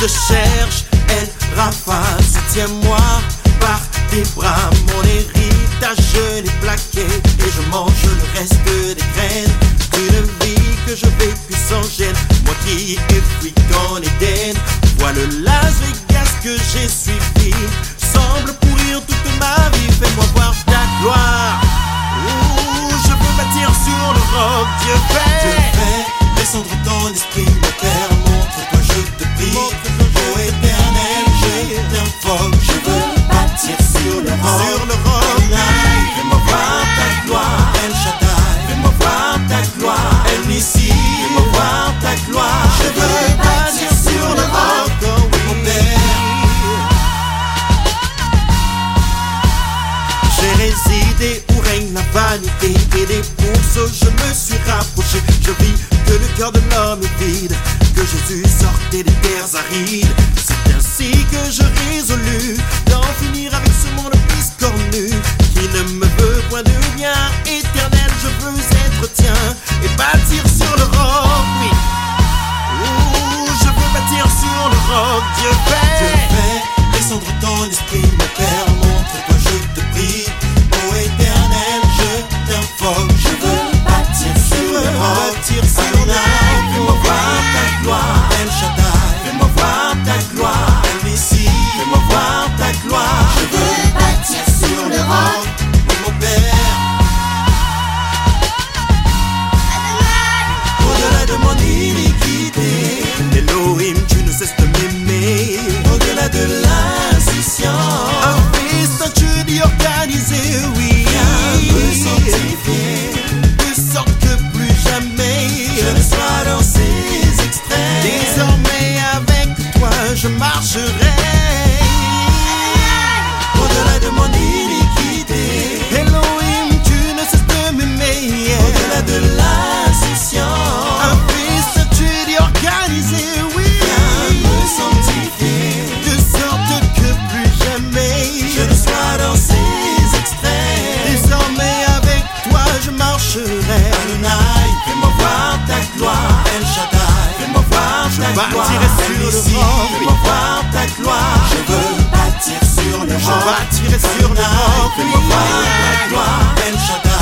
te cherche, El Rafa, soutiens-moi par tes bras. Mon héritage, je l'ai plaqué et je mange le reste des graines d'une vie que je vécu sans gêne. Moi qui ai fui dans Éden, vois le Las Vegas que j'ai suivi. Semble pourrir toute ma vie, fais-moi voir ta gloire. Ouh, je veux bâtir sur le roc. Dieu fait fais-moi voir ta gloire. Je veux bâtir sur le roc, oh oui. mon Père. J'ai résidé où règne la vanité et des bourses, je me suis rapproché. Je vis que le cœur de l'homme est vide, que Jésus sortait des terres arides. C'est ainsi que je résolus d'en finir avec ce monde biscornu qui ne me veut point de bien éternel. Je veux et bâtir sur le roc, oui. Ouh, je veux bâtir sur le roc, Dieu Dieu fait. fait descendre dans l'esprit, organisé, oui. Viens me sanctifier, De sorte que plus jamais, je ne sois dans ces extrêmes. désormais avec toi, je marcherai. Adonai, fais-moi voir ta gloire. El Shaddai, fais-moi voir ta gloire. sur le fais-moi voir ta gloire. Je veux bâtir sur le Je roc. bâtirai sur le fais-moi voir ta gloire. El Shaddai,